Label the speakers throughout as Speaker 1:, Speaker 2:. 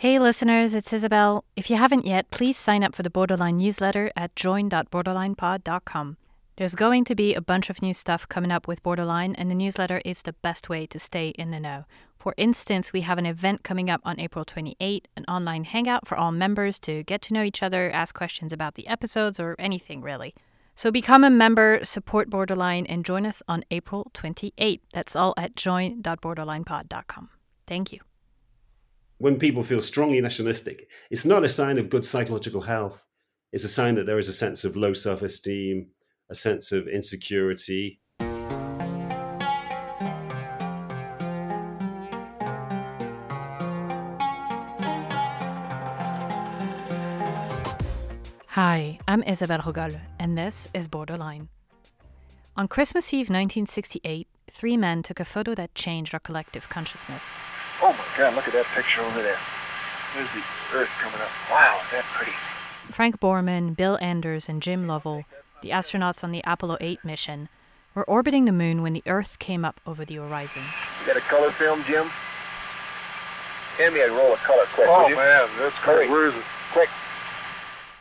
Speaker 1: Hey, listeners, it's Isabelle. If you haven't yet, please sign up for the Borderline newsletter at join.borderlinepod.com. There's going to be a bunch of new stuff coming up with Borderline, and the newsletter is the best way to stay in the know. For instance, we have an event coming up on April 28, an online hangout for all members to get to know each other, ask questions about the episodes, or anything really. So become a member, support Borderline, and join us on April 28. That's all at join.borderlinepod.com. Thank you
Speaker 2: when people feel strongly nationalistic, it's not a sign of good psychological health. It's a sign that there is a sense of low self esteem, a sense of insecurity.
Speaker 1: Hi, I'm Isabelle Roughol, and this is Borderline. On Christmas Eve 1968, three men took a photo that changed our collective consciousness.
Speaker 3: Oh my God, look at that picture over there. There's the Earth coming up. Wow, is that pretty?
Speaker 1: Frank Borman, Bill Anders, and Jim Lovell, the astronauts on the Apollo 8 mission, were orbiting the moon when the Earth came up over the horizon.
Speaker 3: You got a color film, Jim? Hand me a roll of color quick.
Speaker 4: Oh man, that's great. Where is it?
Speaker 3: Quick.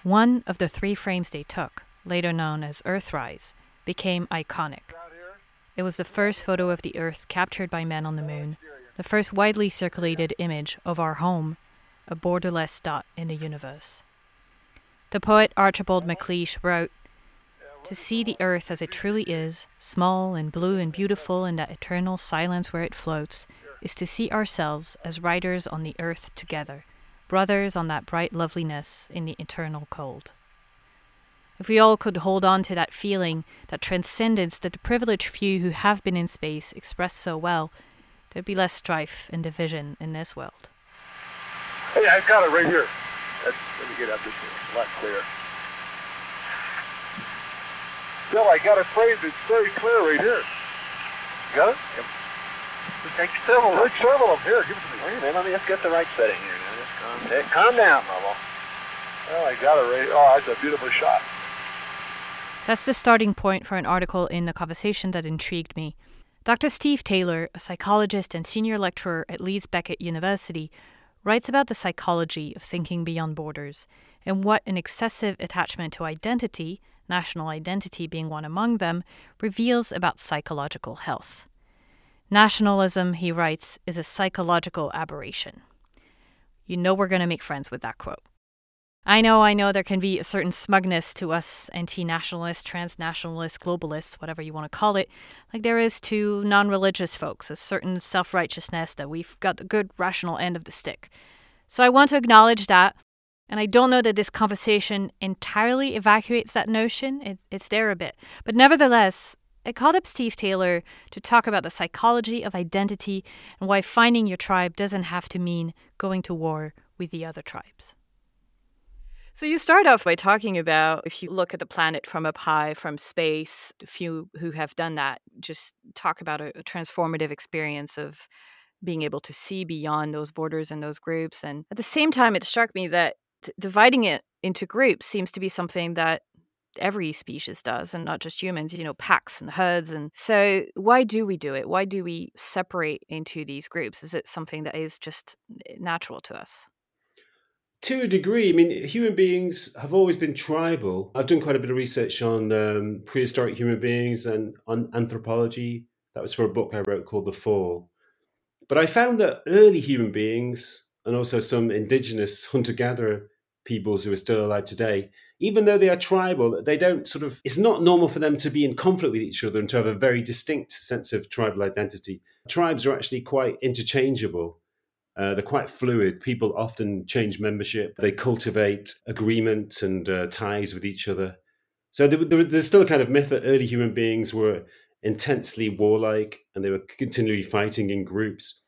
Speaker 1: One of the three frames they took, later known as Earthrise, became iconic. It was the first photo of the Earth captured by men on the moon the first widely circulated image of our home, a borderless dot in the universe. The poet Archibald MacLeish wrote, To see the earth as it truly is, small and blue and beautiful in that eternal silence where it floats, is to see ourselves as riders on the earth together, brothers on that bright loveliness in the eternal cold. If we all could hold on to that feeling, that transcendence that the privileged few who have been in space express so well, There'd be less strife and division in this world.
Speaker 4: Hey, I've got it right here. That's, let me get up this a lot clearer. Bill, I got a phrase that's very clear right here. You got it?
Speaker 3: Yep. Take several.
Speaker 4: Take several of them. Here, give it to me.
Speaker 3: Wait a minute, let me just get the right setting here. Now, just calm, hey, calm down, Lovell.
Speaker 4: Well, I got it right. Oh, that's a beautiful shot.
Speaker 1: That's the starting point for an article in the conversation that intrigued me. Dr. Steve Taylor, a psychologist and senior lecturer at Leeds Beckett University, writes about the psychology of thinking beyond borders and what an excessive attachment to identity, national identity being one among them, reveals about psychological health. Nationalism, he writes, is a psychological aberration. You know we're going to make friends with that quote. I know, I know there can be a certain smugness to us anti nationalists, transnationalists, globalists, whatever you want to call it, like there is to non religious folks, a certain self righteousness that we've got the good rational end of the stick. So I want to acknowledge that. And I don't know that this conversation entirely evacuates that notion. It, it's there a bit. But nevertheless, I called up Steve Taylor to talk about the psychology of identity and why finding your tribe doesn't have to mean going to war with the other tribes. So you start off by talking about if you look at the planet from up high, from space, a few who have done that just talk about a, a transformative experience of being able to see beyond those borders and those groups. And at the same time, it struck me that t- dividing it into groups seems to be something that every species does and not just humans you know packs and herds and so why do we do it why do we separate into these groups is it something that is just natural to us
Speaker 2: to a degree, I mean, human beings have always been tribal. I've done quite a bit of research on um, prehistoric human beings and on anthropology. That was for a book I wrote called The Fall. But I found that early human beings and also some indigenous hunter gatherer peoples who are still alive today, even though they are tribal, they don't sort of, it's not normal for them to be in conflict with each other and to have a very distinct sense of tribal identity. Tribes are actually quite interchangeable. Uh, they're quite fluid. People often change membership. They cultivate agreement and uh, ties with each other. So there, there, there's still a kind of myth that early human beings were intensely warlike and they were continually fighting in groups.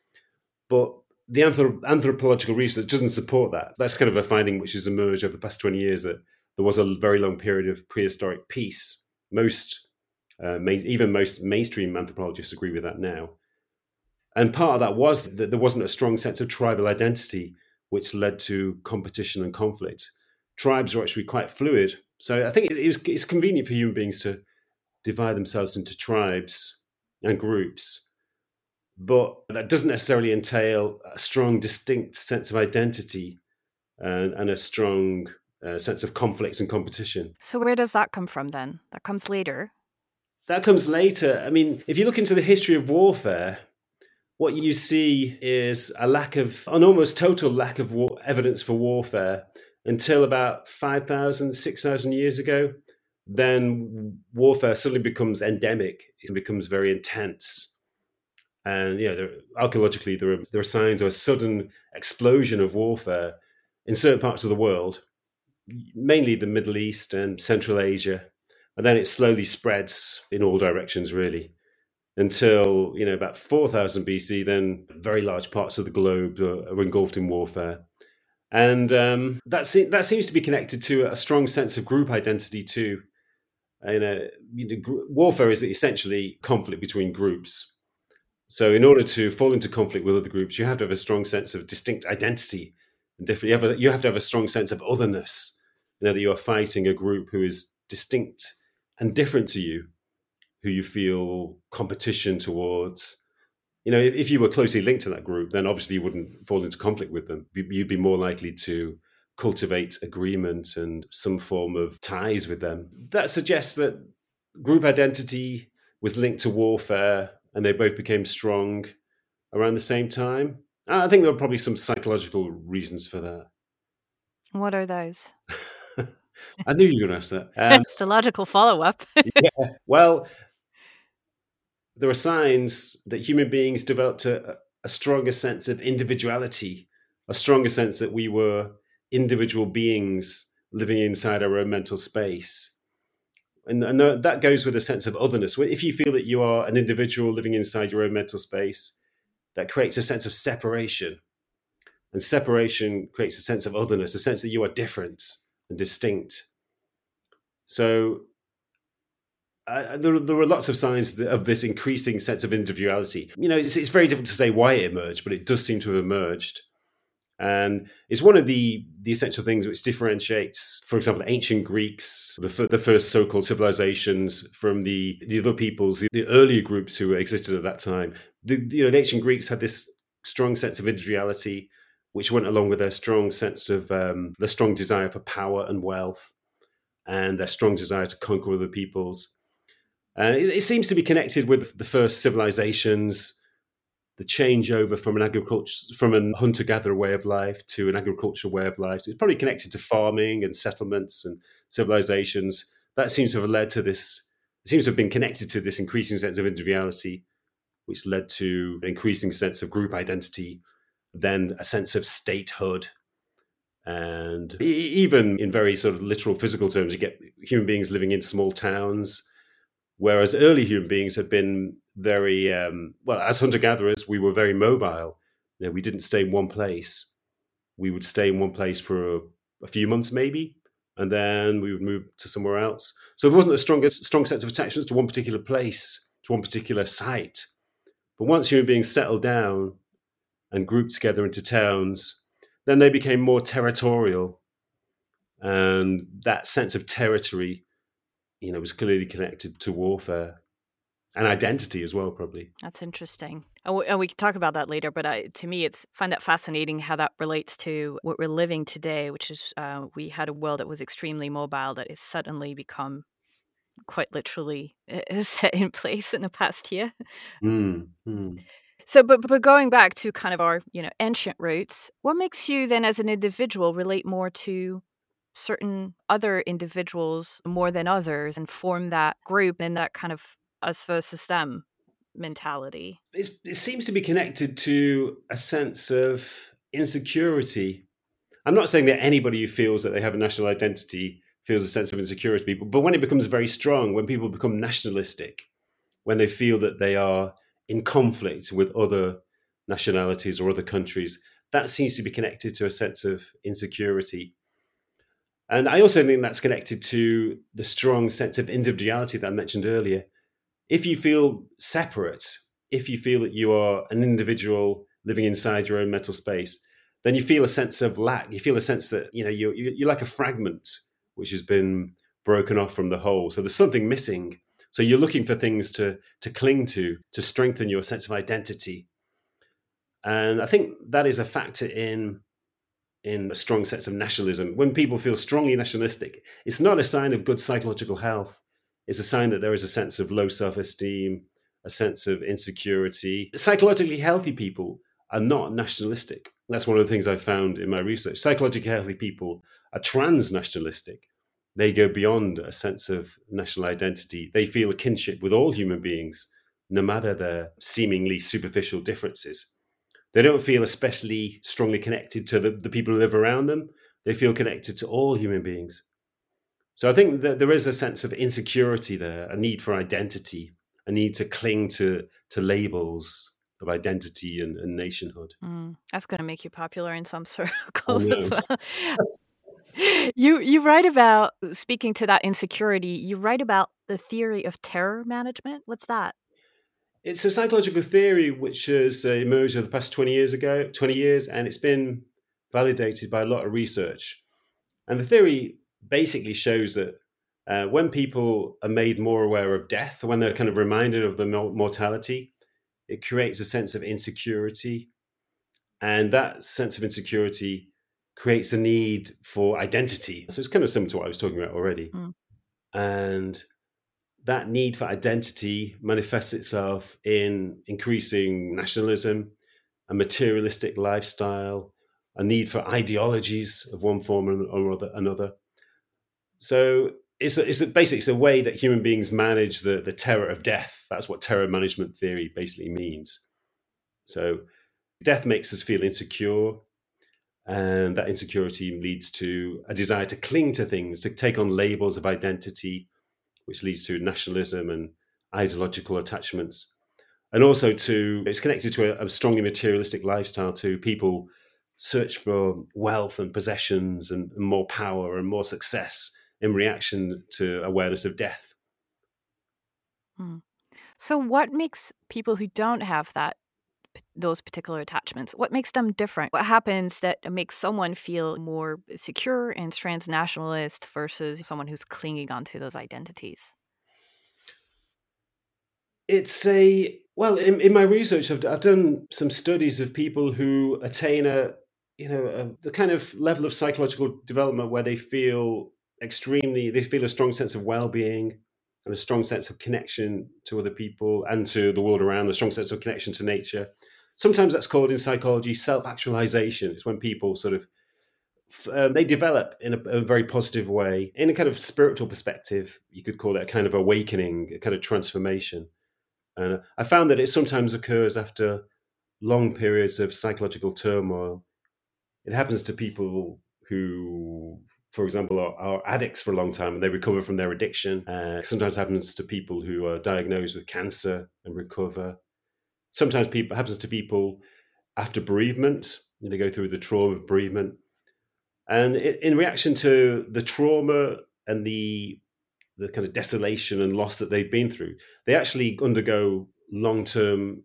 Speaker 2: But the anthrop- anthropological research doesn't support that. That's kind of a finding which has emerged over the past 20 years that there was a very long period of prehistoric peace. Most, uh, main, even most mainstream anthropologists agree with that now. And part of that was that there wasn't a strong sense of tribal identity, which led to competition and conflict. Tribes are actually quite fluid. So I think it, was, it's convenient for human beings to divide themselves into tribes and groups. but that doesn't necessarily entail a strong, distinct sense of identity and, and a strong uh, sense of conflicts and competition.
Speaker 1: So, where does that come from then? That comes later.
Speaker 2: That comes later. I mean, if you look into the history of warfare, what you see is a lack of, an almost total lack of war, evidence for warfare until about 5,000, 6,000 years ago. Then warfare suddenly becomes endemic, it becomes very intense. And you know, there, archaeologically, there are, there are signs of a sudden explosion of warfare in certain parts of the world, mainly the Middle East and Central Asia. And then it slowly spreads in all directions, really until you know about 4000 BC. Then very large parts of the globe are, engulfed in warfare, and um, that se- that seems to be connected to a strong sense of group identity too. And uh, you know, gr- warfare is essentially conflict between groups. So, in order to fall into conflict with other groups, you have to have a strong sense of distinct identity and different. You have, a, you have to have a strong sense of otherness. You know that you are fighting a group who is distinct and different to you who you feel competition towards. You know, if, if you were closely linked to that group, then obviously you wouldn't fall into conflict with them. You'd be more likely to cultivate agreement and some form of ties with them. That suggests that group identity was linked to warfare and they both became strong around the same time. I think there are probably some psychological reasons for that.
Speaker 1: What are those?
Speaker 2: I knew you were going to ask that. Um,
Speaker 1: it's the logical follow up.
Speaker 2: yeah. Well, there are signs that human beings developed a, a stronger sense of individuality, a stronger sense that we were individual beings living inside our own mental space. And, and that goes with a sense of otherness. If you feel that you are an individual living inside your own mental space, that creates a sense of separation. And separation creates a sense of otherness, a sense that you are different and distinct. So uh, there, there were lots of signs of this increasing sense of individuality. You know, it's, it's very difficult to say why it emerged, but it does seem to have emerged. And it's one of the, the essential things which differentiates, for example, ancient Greeks, the, the first so called civilizations, from the, the other peoples, the, the earlier groups who existed at that time. The, you know, the ancient Greeks had this strong sense of individuality, which went along with their strong sense of um, their strong desire for power and wealth and their strong desire to conquer other peoples. And it, it, seems to be connected with the first civilizations, the changeover from an agriculture from a hunter gatherer way of life to an agricultural way of life. So it's probably connected to farming and settlements and civilizations. That seems to have led to this. It seems to have been connected to this increasing sense of individuality, which led to an increasing sense of group identity, then a sense of statehood, and even in very sort of literal physical terms, you get human beings living in small towns Whereas early human beings had been very, um, well, as hunter gatherers, we were very mobile. You know, we didn't stay in one place. We would stay in one place for a, a, few months, maybe, and then we would move to somewhere else. So there wasn't a strong, strong sense of attachment to one particular place, to one particular site. But once human beings settled down and grouped together into towns, then they became more territorial. And that sense of territory you know, was clearly connected to warfare and identity as well, probably.
Speaker 1: That's interesting. And we, and we can talk about that later. But I, to me, it's find that fascinating how that relates to what we're living today, which is uh, we had a world that was extremely mobile that has suddenly become quite literally set in place in the past year.
Speaker 2: Mm, mm.
Speaker 1: So, but but going back to kind of our you know ancient roots, what makes you then as an individual relate more to certain other individuals more than others and form that group and that kind of us versus them mentality?
Speaker 2: It's, it seems to be connected to a sense of insecurity. I'm not saying that anybody who feels that they have a national identity feels a sense of insecurity, but when it becomes very strong, when people become nationalistic, when they feel that they are in conflict with other nationalities or other countries, that seems to be connected to a sense of insecurity and I also think that's connected to the strong sense of individuality that I mentioned earlier. If you feel separate, if you feel that you are an individual living inside your own mental space, then you feel a sense of lack. You feel a sense that you know you're, you're like a fragment which has been broken off from the whole. So there's something missing. So you're looking for things to to cling to to strengthen your sense of identity. And I think that is a factor in in a strong sense of nationalism. When people feel strongly nationalistic, it's not a sign of good psychological health. It's a sign that there is a sense of low self-esteem, a sense of insecurity. Psychologically healthy people are not nationalistic. That's one of the things I found in my research. Psychologically healthy people are transnationalistic. They go beyond a sense of national identity. They feel a kinship with all human beings, no matter their seemingly superficial differences. They don't feel especially strongly connected to the, the people who live around them. They feel connected to all human beings. So I think that there is a sense of insecurity there, a need for identity, a need to cling to to labels of identity and, and nationhood.
Speaker 1: Mm, that's going to make you popular in some circles as well. you you write about speaking to that insecurity. You write about the theory of terror management. What's that?
Speaker 2: It's a psychological theory which has uh, emerged over the past 20 years ago, 20 years, and it's been validated by a lot of research. And the theory basically shows that uh, when people are made more aware of death, when they're kind of reminded of the mortality, it creates a sense of insecurity. And that sense of insecurity creates a need for identity. So it's kind of similar to what I was talking about already. Mm. And that need for identity manifests itself in increasing nationalism, a materialistic lifestyle, a need for ideologies of one form or another. So it's, a, it's a, basically it's a way that human beings manage the, the terror of death. That's what terror management theory basically means. So death makes us feel insecure, and that insecurity leads to a desire to cling to things, to take on labels of identity, which leads to nationalism and ideological attachments. And also to it's connected to a, a strongly materialistic lifestyle to people search for wealth and possessions and, and more power and more success in reaction to awareness of death.
Speaker 1: Hmm. So, what makes people who don't have that those particular attachments? What makes them different? What happens that makes someone feel more secure and transnationalist versus someone who's clinging onto those identities?
Speaker 2: It's a well, in, in my research, I've, I've done some studies of people who attain a you know a, the kind of level of psychological development where they feel extremely they feel a strong sense of well-being and a strong sense of connection to other people and to the world around, a strong sense of connection to nature. Sometimes that's called in psychology self-actualization. It's when people sort of um, they develop in a, a, very positive way in a kind of spiritual perspective. You could call it a kind of awakening, a kind of transformation. And I found that it sometimes occurs after long periods of psychological turmoil. It happens to people who for example, are, are, addicts for a long time and they recover from their addiction. Uh, sometimes happens to people who are diagnosed with cancer and recover. Sometimes people happens to people after bereavement. They go through the trauma of bereavement, and in reaction to the trauma and the the kind of desolation and loss that they've been through, they actually undergo long term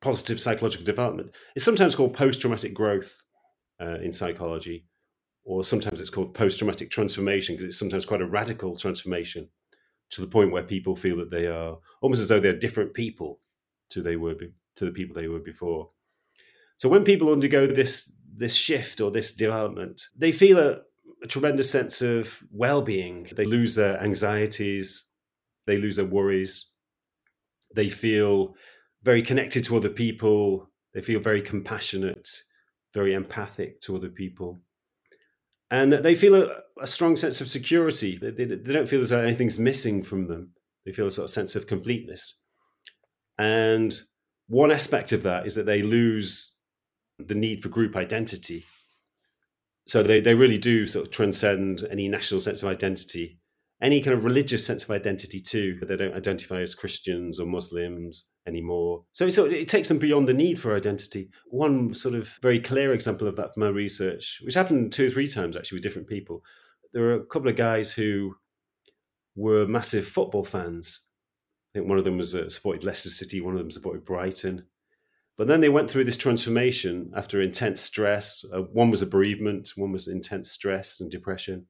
Speaker 2: positive psychological development. It's sometimes called post traumatic growth uh, in psychology or sometimes it's called post traumatic transformation because it's sometimes quite a radical transformation to the point where people feel that they are almost as though they're different people to they were to the people they were before. So when people undergo this this shift or this development, they feel a, a tremendous sense of well-being. They lose their anxieties, they lose their worries. They feel very connected to other people. They feel very compassionate, very empathic to other people and they feel a, a strong sense of security. They, they, they, don't feel as though anything's missing from them. They feel a sort of sense of completeness. And one aspect of that is that they lose the need for group identity. So they, they really do sort of transcend any national sense of identity any kind of religious sense of identity too. They don't identify as Christians or Muslims anymore. So, so it takes them beyond the need for identity. One sort of very clear example of that from my research, which happened two or three times actually with different people. There were a couple of guys who were massive football fans. I think one of them was uh, supported Leicester City, one of them supported Brighton. But then they went through this transformation after intense stress. Uh, one was a bereavement, one was intense stress and depression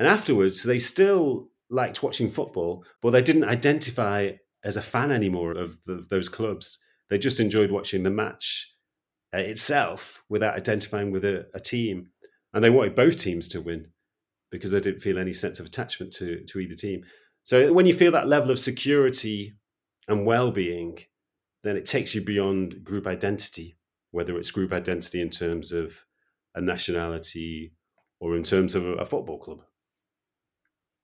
Speaker 2: and afterwards, they still liked watching football, but they didn't identify as a fan anymore of, of those clubs. They just enjoyed watching the match uh, itself without identifying with a, a, team. And they wanted both teams to win because they didn't feel any sense of attachment to, to either team. So when you feel that level of security and well being, then it takes you beyond group identity, whether it's group identity in terms of a nationality or in terms of a, a football club.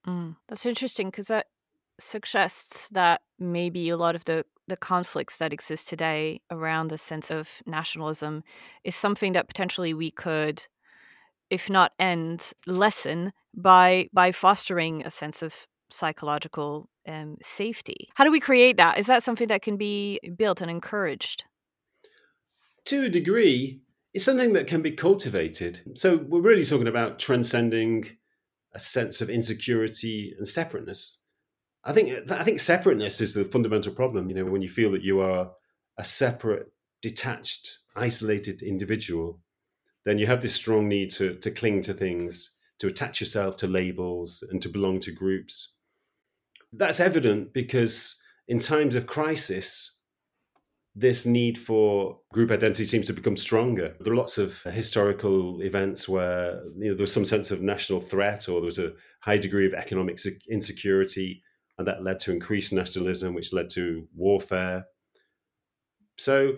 Speaker 1: Mm, that's interesting because that suggests that maybe a lot of the, the conflicts that exist today around the sense of nationalism is something that potentially we could, if not end, lessen by by fostering a sense of psychological um, safety. How do we create that? Is that something that can be built and encouraged?
Speaker 2: To a degree, it's something that can be cultivated. So we're really talking about transcending a sense of insecurity and separateness. I think I think separateness is the fundamental problem. You know, when you feel that you are a separate, detached, isolated individual, then you have this strong need to to cling to things, to attach yourself to labels, and to belong to groups. That's evident because in times of crisis, this need for group identity seems to become stronger. There are lots of historical events where you know, there was some sense of national threat or there was a high degree of economic insecurity, and that led to increased nationalism, which led to warfare. So,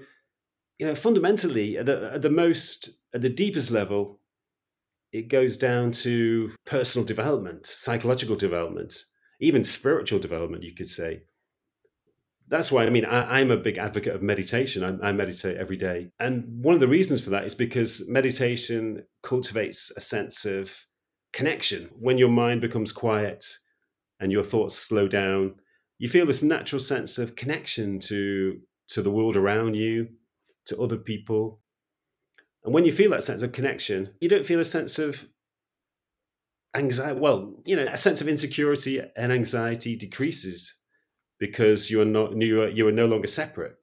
Speaker 2: you know, fundamentally, at the, at the most, at the deepest level, it goes down to personal development, psychological development, even spiritual development, you could say that's why I mean I, am a big advocate of meditation. I, I, meditate every day, and one of the reasons for that is because meditation cultivates a sense of connection. When your mind becomes quiet and your thoughts slow down, you feel this natural sense of connection to to the world around you, to other people, and when you feel that sense of connection, you don't feel a sense of anxiety. Well, you know, a sense of insecurity and anxiety decreases because you are not you are, you are no longer separate.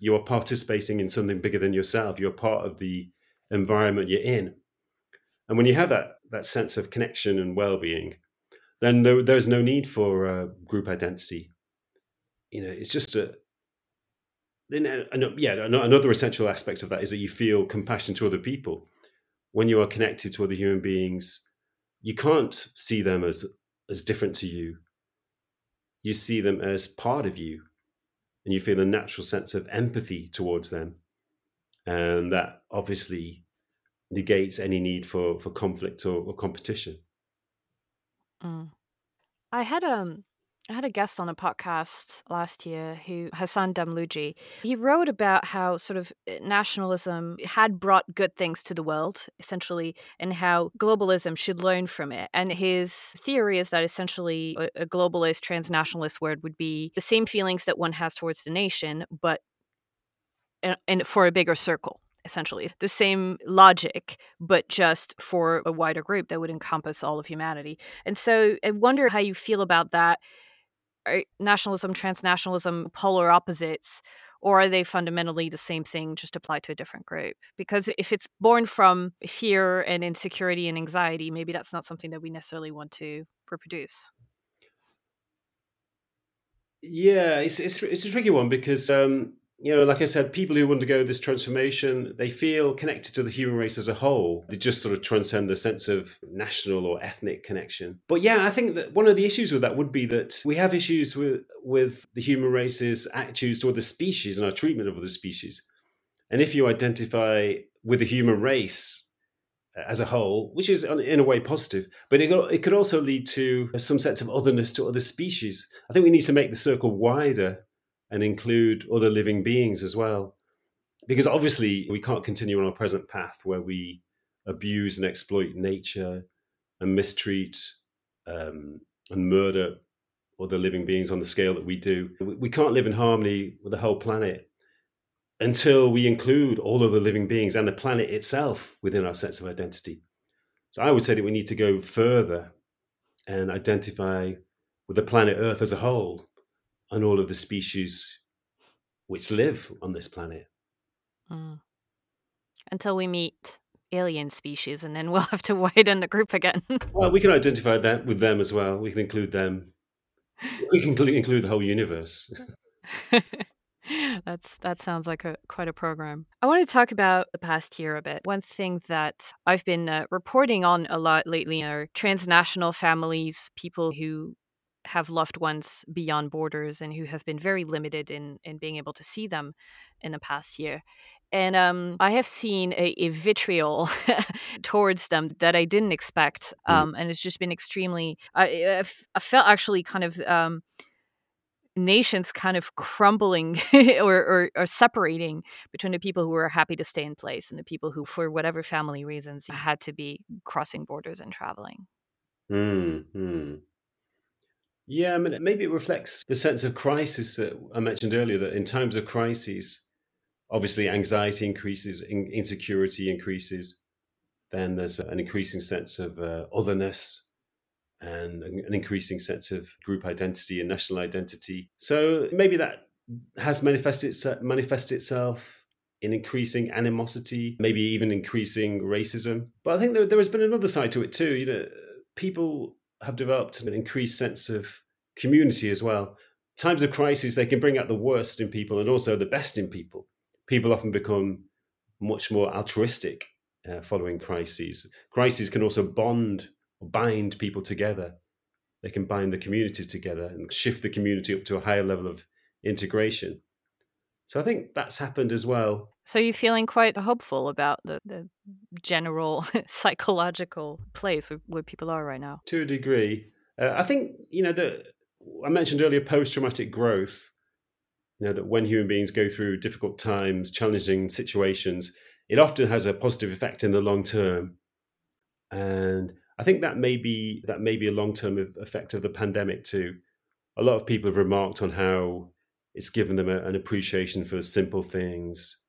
Speaker 2: You are participating in something bigger than yourself. You're part of the environment you're in, and when you have that that sense of connection and well-being, then there, there's no need for uh, group identity. You know, it's just a then uh, yeah another essential aspect of that is that you feel compassion to other people when you are connected to other human beings you can't see them as as different to you you see them as part of you and you feel a natural sense of empathy towards them. And that obviously negates any need for, for conflict or, or competition.
Speaker 1: Mm. I had um I had a guest on a podcast last year who Hassan Damluji. He wrote about how sort of eh, nationalism had brought good things to the world, essentially, and how globalism should learn from it. And his theory is that essentially a, a globalist, transnationalist word would be the same feelings that one has towards the nation, but and for a bigger circle essentially the same logic but just for a wider group that would encompass all of humanity and so i wonder how you feel about that nationalism, transnationalism polar opposites, or are they fundamentally the same thing just applied to a different group? Because if it's born from fear and insecurity and anxiety, maybe that's not something that we necessarily want to reproduce.
Speaker 2: Yeah, it's it's, it's a tricky one because um, you know, like I said, people who undergo this transformation, they feel connected to the human race as a whole. They just sort of transcend the sense of national or ethnic connection. But yeah, I think that one of the issues with that would be that we have issues with, with the human race's attitudes toward the species and our treatment of other species. And if you identify with the human race uh, as a whole, which is in a way positive, but it, it could also lead to some sense of otherness to other species. I think we need to make the circle wider and include other living beings as well. Because obviously, we can't continue on our present path where we abuse and exploit nature and mistreat um, and murder other living beings on the scale that we do. We can't live in harmony with the whole planet until we include all other living beings and the planet itself within our sense of identity. So I would say that we need to go further and identify with the planet Earth as a whole and all of the species which live on this planet.
Speaker 1: Mm. Until we meet alien species, and then we'll have to widen the group again.
Speaker 2: well, we can identify that with them as well. We can include them. We can include the whole universe.
Speaker 1: That's that sounds like a quite a program. I want to talk about the past year a bit. One thing that I've been uh, reporting on a lot lately are transnational families, people who have loved ones beyond borders and who have been very limited in in being able to see them in the past year. And um, I have seen a, a vitriol towards them that I didn't expect, mm. um, mm. and it's just been extremely. I, I felt actually kind of um, nations kind of crumbling or, or, or, separating between the people who were happy to stay in place and the people who, for whatever family reasons, had to be crossing borders and traveling.
Speaker 2: Hmm. Yeah, I mean, maybe it reflects the sense of crisis that I mentioned earlier. That in times of crises, obviously anxiety increases, insecurity increases. Then there's an increasing sense of uh, otherness and an increasing sense of group identity and national identity. So maybe that has manifested manifested itself in increasing animosity, maybe even increasing racism. But I think there, there has been another side to it too. You know, people have developed an increased sense of community as well. Times of crisis, they can bring out the worst in people and also the best in people. People often become much more altruistic uh, following crises. Crises can also bond or bind people together. They can bind the communities together and shift the community up to a higher level of integration. So I think that's happened as well.
Speaker 1: So you're feeling quite hopeful about the, the general psychological place where, where, people are right now?
Speaker 2: To a degree. Uh, I think, you know, the, I mentioned earlier post traumatic growth, you know, that when human beings go through difficult times, challenging situations, it often has a positive effect in the long term. And I think that may be that may be a long term effect of the pandemic too. A lot of people have remarked on how it's given them a, an appreciation for simple things.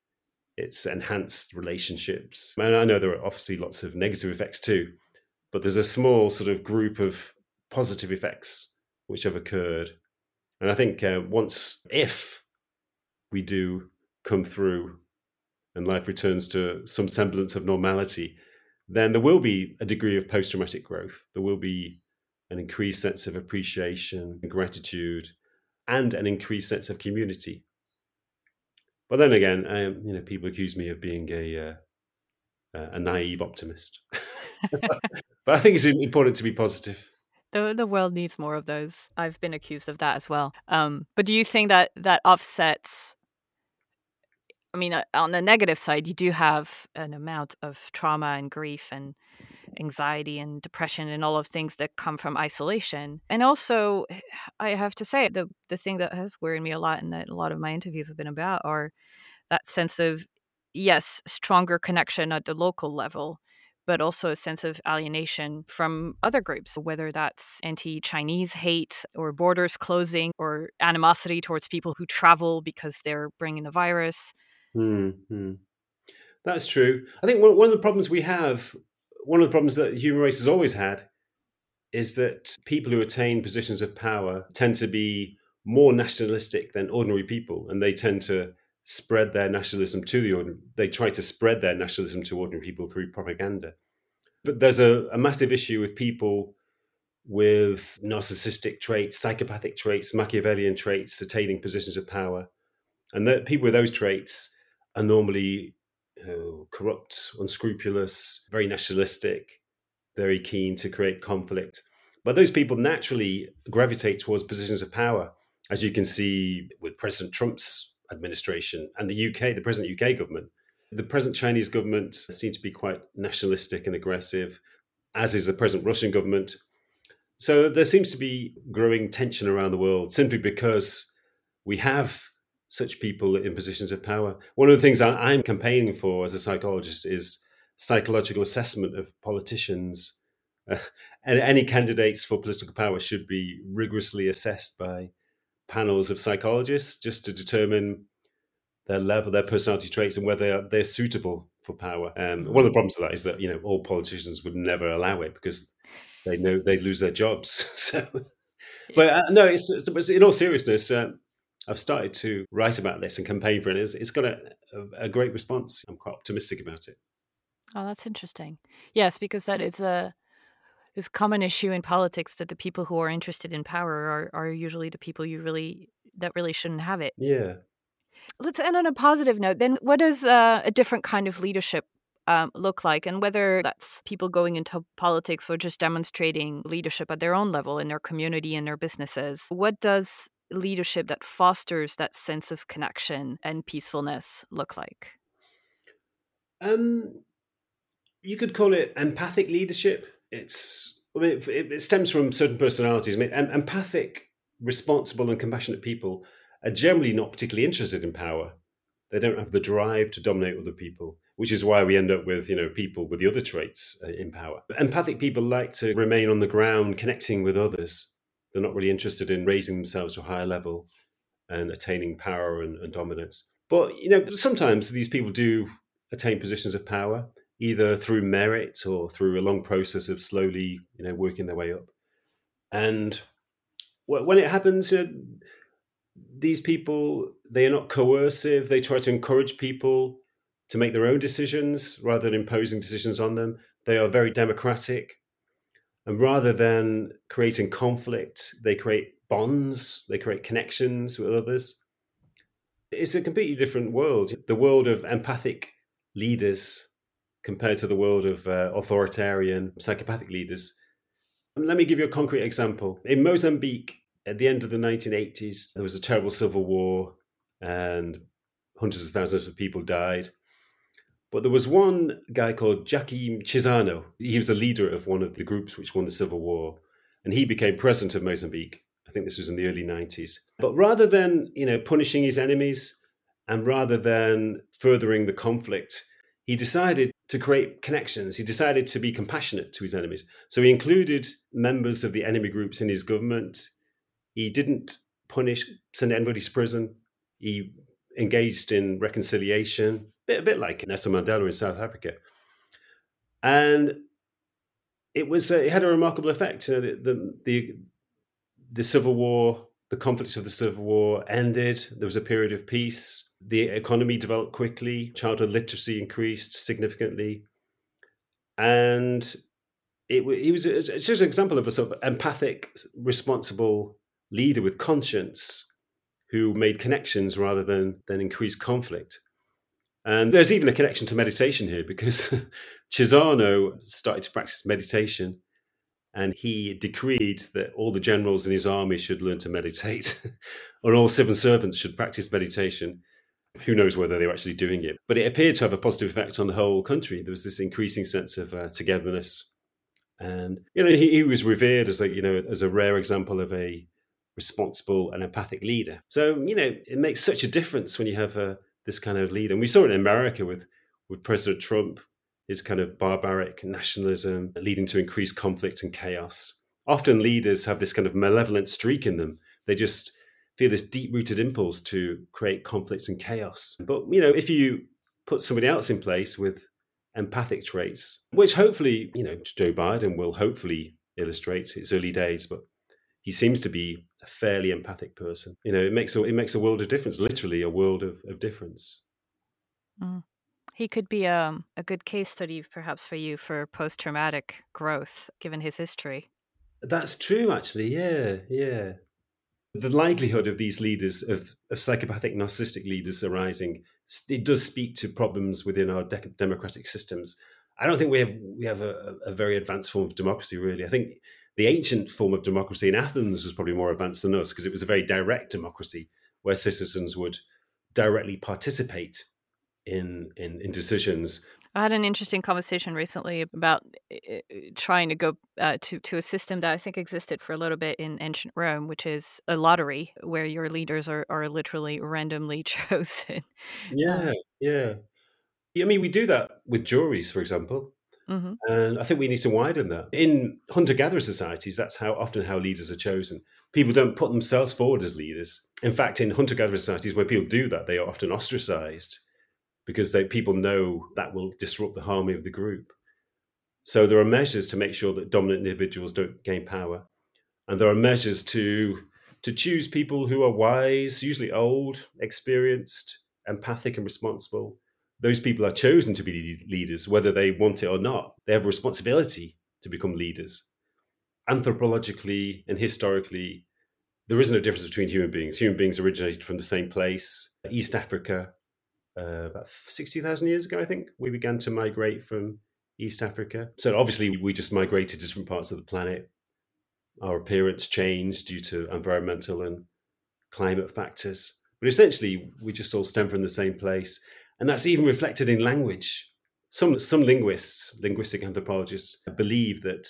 Speaker 2: It's enhanced relationships. And I know there are obviously lots of negative effects too, but there's a small sort of group of positive effects which have occurred. And I think uh, once, if we do come through and life returns to some semblance of normality, then there will be a degree of post traumatic growth. There will be an increased sense of appreciation and gratitude and an increased sense of community. But then again, um, you know, people accuse me of being a uh, a naive optimist. but I think it's important to be positive.
Speaker 1: The the world needs more of those. I've been accused of that as well. Um, but do you think that that offsets I mean, uh, on the negative side, you do have an amount of trauma and grief and anxiety and depression and all of things that come from isolation. And also, eh, I have to say, the the thing that has worried me a lot, and that a lot of my interviews have been about, are that sense of yes, stronger connection at the local level, but also a sense of alienation from other groups, whether that's anti Chinese hate or borders closing or animosity towards people who travel because they're bringing the virus.
Speaker 2: Mm-hmm. That's true. I think one, one of the problems we have, one of the problems that the human race has always had, is that people who attain positions of power tend to be more nationalistic than ordinary people, and they tend to spread their nationalism to the ordinary. They try to spread their nationalism to ordinary people through propaganda. But there's a, a massive issue with people with narcissistic traits, psychopathic traits, Machiavellian traits, attaining positions of power, and that people with those traits are normally uh, corrupt, unscrupulous, very nationalistic, very keen to create conflict. But those people naturally gravitate towards positions of power, as you can see with President Trump's administration and the UK, the present UK government. The present Chinese government seems to be quite nationalistic and aggressive, as is the present Russian government. So there seems to be growing tension around the world simply because we have such people in positions of power. One of the things I'm campaigning for as a psychologist is psychological assessment of politicians. Uh, and any candidates for political power should be rigorously assessed by panels of psychologists just to determine their level, their personality traits, and whether they're suitable for power. Um, one of the problems of that is that you know all politicians would never allow it because they know they'd lose their jobs. so, but uh, no, it's, it's, in all seriousness. Uh, I've started to write about this and campaign for it. It's, it's got a, a, a great response. I'm quite optimistic about it.
Speaker 1: Oh, that's interesting. Yes, because that is a is common issue in politics that the people who are interested in power are, are usually the people you really that really shouldn't have it.
Speaker 2: Yeah.
Speaker 1: Let's end on a positive note. Then, what does uh, a different kind of leadership um, look like, and whether that's people going into politics or just demonstrating leadership at their own level in their community and their businesses? What does leadership that fosters that sense of connection and peacefulness look like?
Speaker 2: Um, you could call it empathic leadership. It's I mean, it, it stems from certain personalities. I mean, empathic, responsible, and compassionate people are generally not particularly interested in power. They don't have the drive to dominate other people, which is why we end up with you know people with the other traits uh, in power. Empathic people like to remain on the ground, connecting with others. They're not really interested in raising themselves to a higher level and attaining power and, and dominance. But you know, sometimes these people do attain positions of power either through merit or through a long process of slowly, you know, working their way up. And when it happens, you know, these people they are not coercive. They try to encourage people to make their own decisions rather than imposing decisions on them. They are very democratic, rather than creating conflict, they create bonds. They create connections with others. It's a completely different world. The world of empathic leaders compared to the world of uh, authoritarian psychopathic leaders. Let me give you a concrete example. In Mozambique, at the end of the 1980s, there was a terrible civil war and hundreds of thousands of people died. But there was one guy called Joaquim Chissano. He was the leader of one of the groups which won the civil war, and he became president of Mozambique. I think this was in the early 90s. But rather than, you know, punishing his enemies and rather than furthering the conflict, he decided to create connections. He decided to be compassionate to his enemies. So he included members of the enemy groups in his government. He didn't punish, send anybody to prison. He engaged in reconciliation, a bit, a bit like Nelson Mandela in South Africa. And it was uh, it had a remarkable effect. Uh, the, the, the the civil war the conflicts of the Civil War ended. There was a period of peace. The economy developed quickly. Childhood literacy increased significantly. And it, it was it's just an example of a sort of empathic, responsible leader with conscience who made connections rather than, than increase conflict. And there's even a connection to meditation here because Chissano started to practice meditation and he decreed that all the generals in his army should learn to meditate, or all civil servants should practice meditation. Who knows whether they were actually doing it? But it appeared to have a positive effect on the whole country. There was this increasing sense of uh, togetherness, and you know he, he was revered as a you know as a rare example of a responsible and empathic leader. So you know it makes such a difference when you have uh, this kind of leader. And we saw it in America with with President Trump his kind of barbaric nationalism leading to increased conflict and chaos. Often leaders have this kind of malevolent streak in them. They just feel this deep rooted impulse to create conflicts and chaos. But, you know, if you put somebody else in place with empathic traits, which hopefully, you know, Joe Biden will hopefully illustrate its early days, but he seems to be a fairly empathic person. You know, it makes a, it makes a world of difference, literally a world of, of difference.
Speaker 1: Mm. He could be um, a good case study, perhaps, for you for post traumatic growth, given his history.
Speaker 2: That's true, actually. Yeah, yeah. The likelihood of these leaders, of, of psychopathic narcissistic leaders arising, it does speak to problems within our de- democratic systems. I don't think we have we have a, a very advanced form of democracy, really. I think the ancient form of democracy in Athens was probably more advanced than us because it was a very direct democracy where citizens would directly participate in, in, in decisions.
Speaker 1: I had an interesting conversation recently about uh, trying to go uh, to to a system that I think existed for a little bit in ancient Rome, which is a lottery where your leaders are, are literally randomly chosen.
Speaker 2: Yeah, um, yeah. I mean, we do that with juries, for example, mm-hmm. and I think we need to widen that. In hunter-gatherer societies, that's how often how leaders are chosen. People don't put themselves forward as leaders. In fact, in hunter-gatherer societies, where people do that, they are often ostracized because they, people know that will disrupt the harmony of the group. So there are measures to make sure that dominant individuals don't gain power, and there are measures to to choose people who are wise, usually old, experienced, empathic, and responsible, those people are chosen to be leaders, whether they want it or not. They have a responsibility to become leaders. Anthropologically and historically, there is no difference between human beings. Human beings originated from the same place, East Africa. Uh, about 60,000 years ago, I think, we began to migrate from East Africa. So obviously, we just migrated to different parts of the planet. Our appearance changed due to environmental and climate factors. But essentially, we just all stem from the same place. And that's even reflected in language. Some, some linguists, linguistic anthropologists, believe that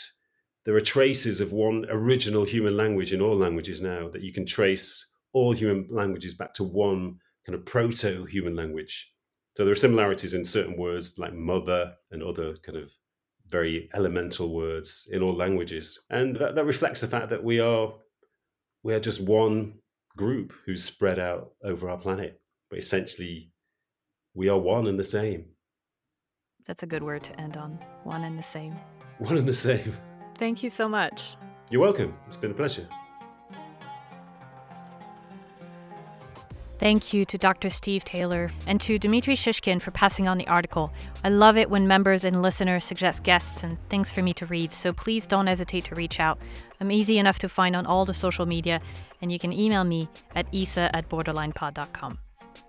Speaker 2: there are traces of one original human language in all languages now, that you can trace all human languages back to one kind of proto human language. So there are similarities in certain words like mother and other kind of very elemental words in all languages. And that, that reflects the fact that we are we are just one group who's spread out over our planet. But essentially we are one and the same.
Speaker 1: That's a good word to end on. One and the same.
Speaker 2: One and the same.
Speaker 1: Thank you so much.
Speaker 2: You're welcome. It's been a pleasure.
Speaker 1: Thank you to Dr. Steve Taylor and to Dmitry Shishkin for passing on the article. I love it when members and listeners suggest guests and things for me to read, so please don't hesitate to reach out. I'm easy enough to find on all the social media, and you can email me at isa at borderlinepod.com.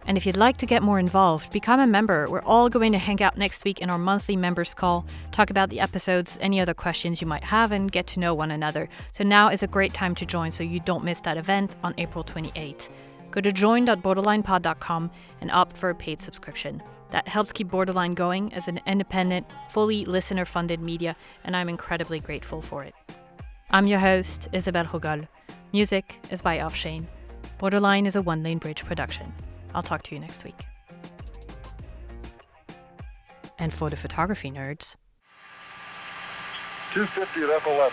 Speaker 1: And if you'd like to get more involved, become a member. We're all going to hang out next week in our monthly members call, talk about the episodes, any other questions you might have, and get to know one another. So now is a great time to join so you don't miss that event on April 28th. Go to join.borderlinepod.com and opt for a paid subscription. That helps keep Borderline going as an independent, fully listener funded media, and I'm incredibly grateful for it. I'm your host, Isabelle Roughol. Music is by Offshane. Borderline is a one lane bridge production. I'll talk to you next week. And for the photography nerds,
Speaker 4: 250 at F11.